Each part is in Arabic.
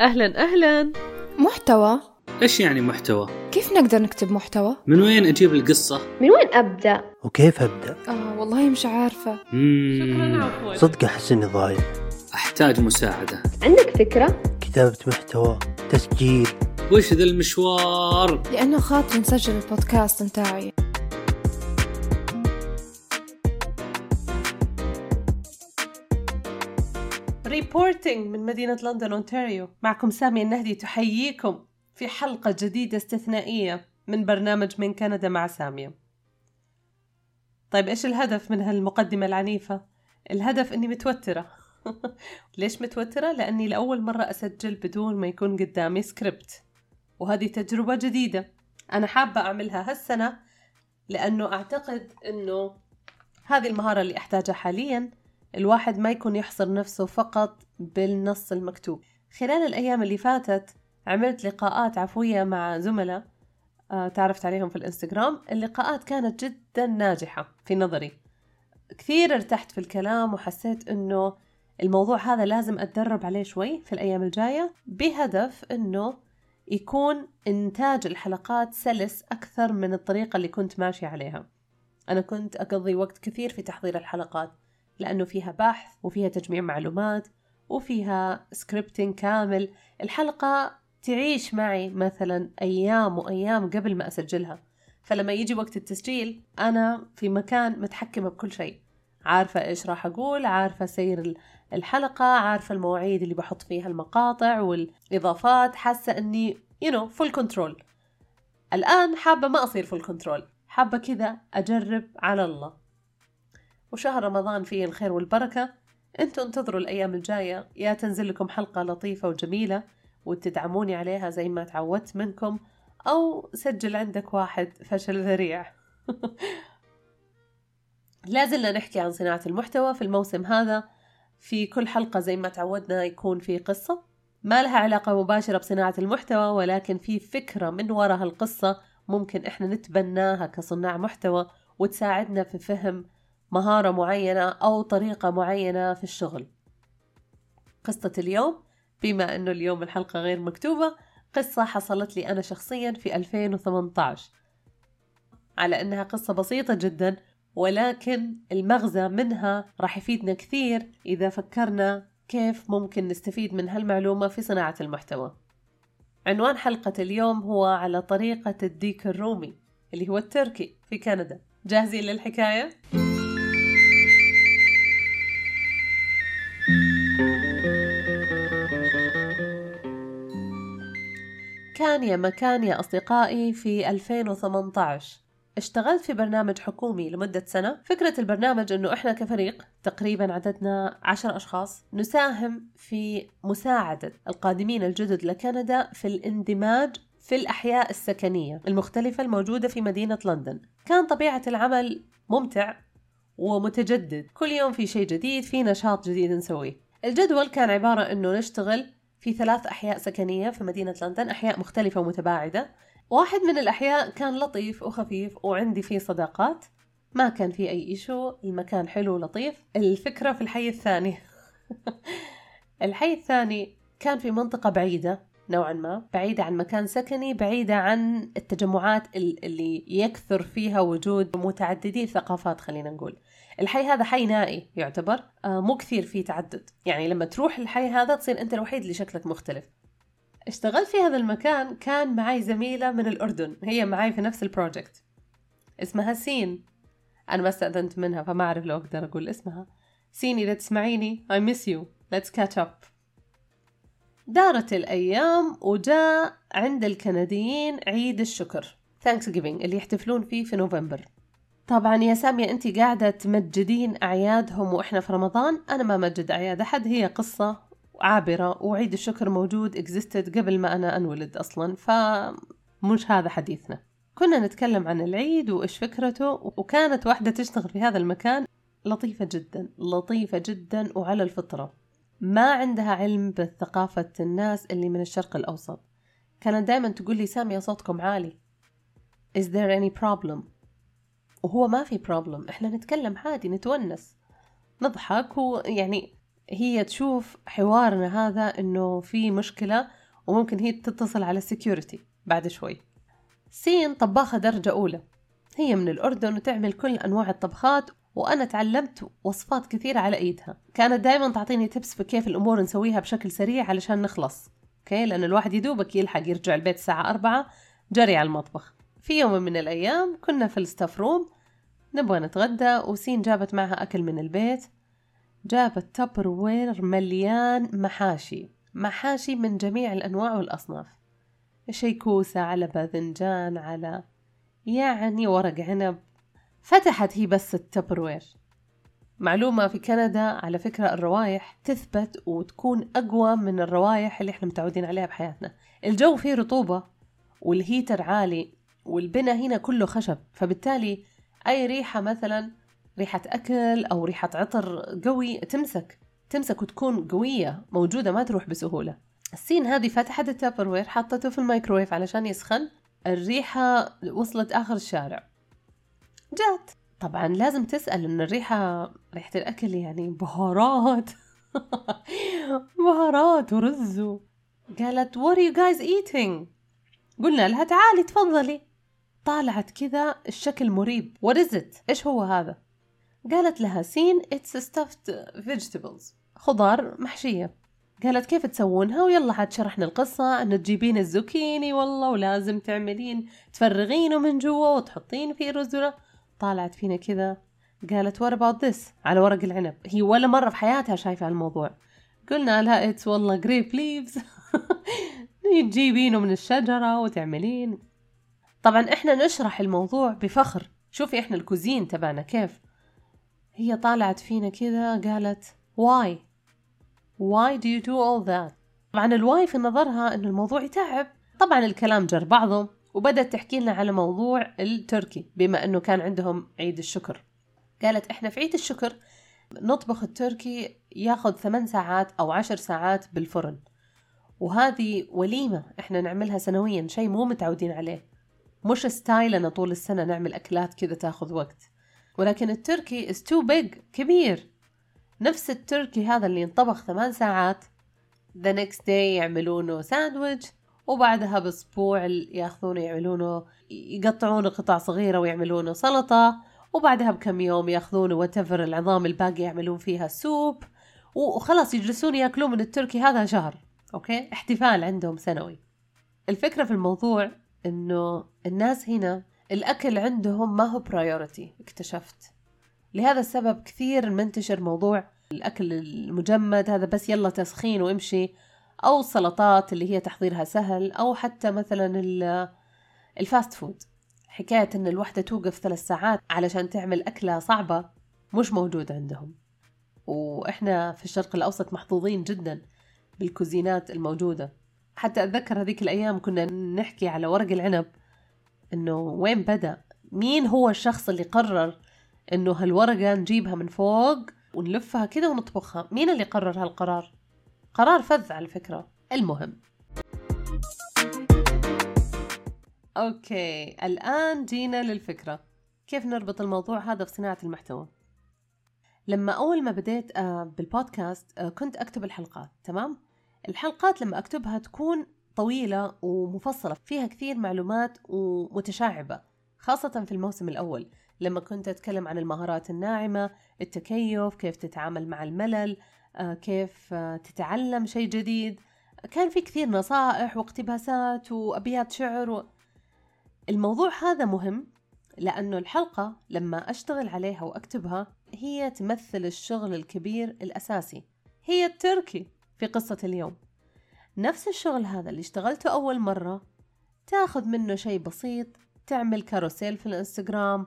أهلا أهلا محتوى إيش يعني محتوى؟ كيف نقدر نكتب محتوى؟ من وين أجيب القصة؟ من وين أبدأ؟ وكيف أبدأ؟ آه والله مش عارفة مم. عفوا صدق أحس إني ضايع أحتاج مساعدة عندك فكرة؟ كتابة محتوى تسجيل وش ذا المشوار؟ لأنه خاطر نسجل البودكاست متاعي reporting من مدينة لندن أونتاريو. معكم سامية النهدي تحييكم في حلقة جديدة استثنائية من برنامج من كندا مع سامية. طيب إيش الهدف من هالمقدمة العنيفة؟ الهدف إني متوترة. ليش متوترة؟ لأني لأول مرة أسجل بدون ما يكون قدامي سكريبت وهذه تجربة جديدة. أنا حابة أعملها هالسنة لأنه أعتقد أنه هذه المهارة اللي أحتاجها حاليا الواحد ما يكون يحصر نفسه فقط بالنص المكتوب. خلال الأيام اللي فاتت عملت لقاءات عفوية مع زملاء آه، تعرفت عليهم في الإنستغرام. اللقاءات كانت جدا ناجحة في نظري. كثير ارتحت في الكلام وحسيت إنه الموضوع هذا لازم أتدرب عليه شوي في الأيام الجاية بهدف إنه يكون إنتاج الحلقات سلس أكثر من الطريقة اللي كنت ماشية عليها. أنا كنت أقضي وقت كثير في تحضير الحلقات. لأنه فيها بحث وفيها تجميع معلومات وفيها سكريبتين كامل. الحلقة تعيش معي مثلا أيام وأيام قبل ما أسجلها. فلما يجي وقت التسجيل أنا في مكان متحكمة بكل شيء. عارفة إيش راح أقول عارفة سير الحلقة عارفة المواعيد اللي بحط فيها المقاطع والإضافات حاسة أني you know full control. الآن حابة ما أصير full control حابة كذا أجرب على الله. وشهر رمضان فيه الخير والبركة. أنتوا انتظروا الأيام الجاية. يا تنزل لكم حلقة لطيفة وجميلة وتدعموني عليها زي ما تعودت منكم. أو سجل عندك واحد فشل ذريع. لازلنا نحكي عن صناعة المحتوى في الموسم هذا. في كل حلقة زي ما تعودنا يكون في قصة. ما لها علاقة مباشرة بصناعة المحتوى ولكن في فكرة من وراء القصة ممكن إحنا نتبناها كصناع محتوى وتساعدنا في فهم مهارة معينة أو طريقة معينة في الشغل. قصة اليوم. بما أنه اليوم الحلقة غير مكتوبة قصة حصلت لي أنا شخصيا في 2018 على أنها قصة بسيطة جدا ولكن المغزى منها راح يفيدنا كثير إذا فكرنا كيف ممكن نستفيد من هالمعلومة في صناعة المحتوى. عنوان حلقة اليوم هو على طريقة الديك الرومي اللي هو التركي في كندا. جاهزين للحكاية؟ كان يا مكان يا أصدقائي في 2018 اشتغلت في برنامج حكومي لمدة سنة. فكرة البرنامج أنه إحنا كفريق تقريبا عددنا عشر أشخاص نساهم في مساعدة القادمين الجدد لكندا في الاندماج في الأحياء السكنية المختلفة الموجودة في مدينة لندن. كان طبيعة العمل ممتع ومتجدد. كل يوم في شيء جديد في نشاط جديد نسويه. الجدول كان عبارة أنه نشتغل في ثلاث أحياء سكنية في مدينة لندن أحياء مختلفة ومتباعدة. واحد من الأحياء كان لطيف وخفيف وعندي فيه صداقات. ما كان فيه أي إيشو المكان حلو ولطيف. الفكرة في الحي الثاني. الحي الثاني كان في منطقة بعيدة نوعا ما بعيدة عن مكان سكني بعيدة عن التجمعات اللي يكثر فيها وجود متعددي الثقافات خلينا نقول. الحي هذا حي نائي يعتبر آه مو كثير فيه تعدد. يعني لما تروح الحي هذا تصير أنت الوحيد اللي شكلك مختلف. اشتغلت في هذا المكان كان معي زميلة من الأردن هي معي في نفس ال project اسمها سين. أنا ما استأذنت منها فما أعرف لو أقدر أقول اسمها. سين إذا تسمعيني I miss you. Let's catch up. دارت الأيام وجاء عند الكنديين عيد الشكر Thanksgiving اللي يحتفلون فيه في نوفمبر. طبعا يا سامية أنت قاعدة تمجدين أعيادهم وإحنا في رمضان. أنا ما مجد أعياد أحد هي قصة عابرة وعيد الشكر موجود existed قبل ما أنا أنولد أصلا فمش هذا حديثنا. كنا نتكلم عن العيد وإيش فكرته وكانت واحدة تشتغل في هذا المكان لطيفة جدا لطيفة جدا وعلى الفطرة. ما عندها علم بثقافة الناس اللي من الشرق الأوسط. كانت دائما تقول لي سامية صوتكم عالي. Is there any problem؟ وهو ما في problem. إحنا نتكلم عادي نتونس. نضحك ويعني هي تشوف حوارنا هذا إنه في مشكلة وممكن هي تتصل على ال security بعد شوي. سين طباخة درجة أولى. هي من الأردن وتعمل كل أنواع الطبخات وأنا تعلمت وصفات كثيرة على إيدها. كانت دائما تعطيني tips في كيف الأمور نسويها بشكل سريع علشان نخلص. okay؟ لأن الواحد يدوبك يلحق يرجع البيت الساعة أربعة جري على المطبخ. في يوم من الأيام كنا في ال staff room نبغى نتغدى وسين جابت معها أكل من البيت. جابت Tupperware مليان محاشي محاشي من جميع الأنواع والأصناف. شي كوسة على باذنجان على يعني ورق عنب. فتحت هي بس ال Tupperware معلومة في كندا على فكرة الروايح تثبت وتكون أقوى من الروايح اللي إحنا متعودين عليها بحياتنا. الجو فيه رطوبة وال heater عالي. والبنا هنا كله خشب. فبالتالي أي ريحة مثلا ريحة أكل أو ريحة عطر قوي تمسك تمسك وتكون قوية موجودة ما تروح بسهولة. السين هذه فتحت ال Tupperware حطته في الميكرويف علشان يسخن. الريحة وصلت آخر الشارع. جات. طبعا لازم تسأل إن الريحة ريحة الأكل يعني بهارات. بهارات ورز قالت what are you guys eating? قلنا لها تعالي تفضلي. طالعت كذا الشكل مريب. It? إيش هو هذا؟ قالت لها سين it's stuffed vegetables. خضار محشية. قالت كيف تسوونها؟ ويلا عاد شرحنا القصة. أن تجيبين الزوكيني والله ولازم تعملين تفرغينه من جوا وتحطين فيه رز طالعت فينا كذا. قالت what about this? على ورق العنب. هي ولا مرة في حياتها شايفة الموضوع. قلنا لها it's والله grape leaves تجيبينه من الشجرة وتعملين. طبعا إحنا نشرح الموضوع بفخر. شوفي إحنا ال cuisine تبعنا كيف. هي طالعت فينا كذا قالت why why do you do all that? طبعا ال why في نظرها إنه الموضوع يتعب. طبعا الكلام جر بعضه وبدأت تحكي لنا على موضوع التركي بما إنه كان عندهم عيد الشكر. قالت إحنا في عيد الشكر نطبخ التركي ياخذ ثمان ساعات أو عشر ساعات بالفرن. وهذه وليمة إحنا نعملها سنويا شيء مو متعودين عليه. مش style نا طول السنة نعمل أكلات كذا تاخذ وقت. ولكن ال turkey is too big كبير. نفس التركي هذا اللي ينطبخ ثمان ساعات the next day يعملونه ساندويتش وبعدها بأسبوع ياخذونه يعملونه يقطعونه قطع صغيرة ويعملونه سلطة وبعدها بكم يوم ياخذونه وتفر العظام الباقي يعملون فيها soup وخلاص يجلسون ياكلون من التركي هذا شهر. okay؟ احتفال عندهم سنوي. الفكرة في الموضوع إنه الناس هنا الأكل عندهم ما هو priority اكتشفت. لهذا السبب كثير منتشر موضوع الأكل المجمد هذا بس يلا تسخين وامشي أو السلطات اللي هي تحضيرها سهل أو حتى مثلا ال fast food. حكاية إن الوحدة توقف ثلاث ساعات علشان تعمل أكلة صعبة مش موجود عندهم. وإحنا في الشرق الأوسط محظوظين جدا بال cuisine ات الموجودة. حتى أتذكر هذيك الأيام كنا نحكي على ورق العنب إنه وين بدأ؟ مين هو الشخص اللي قرر إنه هالورقة نجيبها من فوق ونلفها كذا ونطبخها؟ مين اللي قرر هالقرار؟ قرار فذ على فكرة. المهم. أوكي الآن جينا للفكرة. كيف نربط الموضوع هذا في صناعة المحتوى؟ لما أول ما بديت آه، بالبودكاست آه، كنت أكتب الحلقات تمام؟ الحلقات لما أكتبها تكون طويلة ومفصلة فيها كثير معلومات ومتشعبة خاصة في الموسم الأول. لما كنت أتكلم عن المهارات الناعمة التكيف كيف تتعامل مع الملل آه، كيف تتعلم شيء جديد. كان في كثير نصائح واقتباسات وأبيات شعر و... الموضوع هذا مهم لأنه الحلقة لما أشتغل عليها وأكتبها هي تمثل الشغل الكبير الأساسي هي التركي. في قصة اليوم. نفس الشغل هذا اللي اشتغلته أول مرة. تاخذ منه شيء بسيط تعمل carousel في الإنستغرام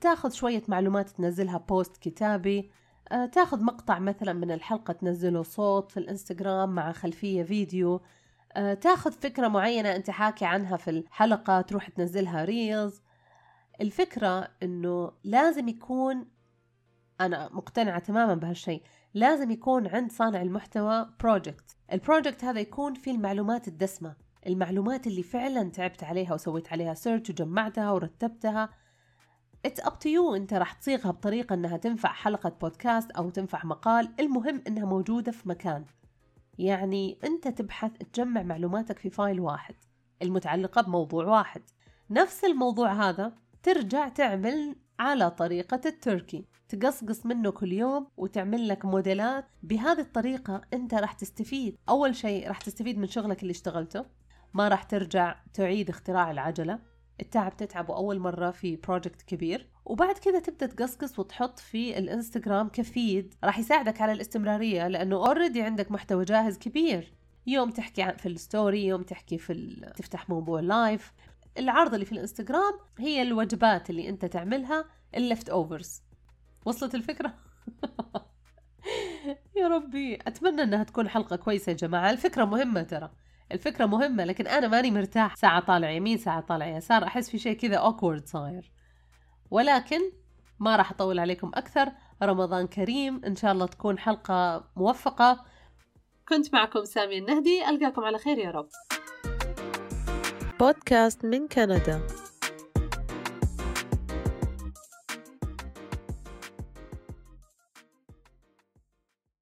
تاخذ شوية معلومات تنزلها post كتابي آه، تاخذ مقطع مثلا من الحلقة تنزله صوت في الإنستغرام مع خلفية فيديو آه، تاخذ فكرة معينة أنت حاكي عنها في الحلقة تروح تنزلها reels. الفكرة إنه لازم يكون أنا مقتنعة تماما بهالشيء لازم يكون عند صانع المحتوى project ال project هذا يكون فيه المعلومات الدسمة. المعلومات اللي فعلا تعبت عليها وسويت عليها search وجمعتها ورتبتها. it's up to you انت راح تصيغها بطريقة إنها تنفع حلقة بودكاست أو تنفع مقال. المهم إنها موجودة في مكان. يعني أنت تبحث تجمع معلوماتك في file واحد. المتعلقة بموضوع واحد. نفس الموضوع هذا ترجع تعمل على طريقة التركي. تقصقص منه كل يوم وتعمل لك موديلات. بهذه الطريقة أنت راح تستفيد. أول شيء راح تستفيد من شغلك اللي اشتغلته. ما راح ترجع تعيد اختراع العجلة. التعب تتعبه أول مرة في project كبير. وبعد كذا تبدأ تقصقص وتحط في الإنستغرام ك feed. راح يساعدك على الاستمرارية لأنه already عندك محتوى جاهز كبير. يوم تحكي في ال story يوم تحكي في. تفتح موضوع live العرض اللي في الإنستغرام هي الوجبات اللي أنت تعملها ال leftovers وصلت الفكرة؟ يا ربي أتمنى أنها تكون حلقة كويسة يا جماعة. الفكرة مهمة ترى. الفكرة مهمة لكن أنا ماني مرتاح. ساعة طالع يمين ساعة طالع يسار. أحس في شيء كذا awkward صاير. ولكن ما راح أطول عليكم أكثر. رمضان كريم. إن شاء الله تكون حلقة موفقة. كنت معكم سامية النهدي. ألقاكم على خير يا رب. بودكاست من كندا.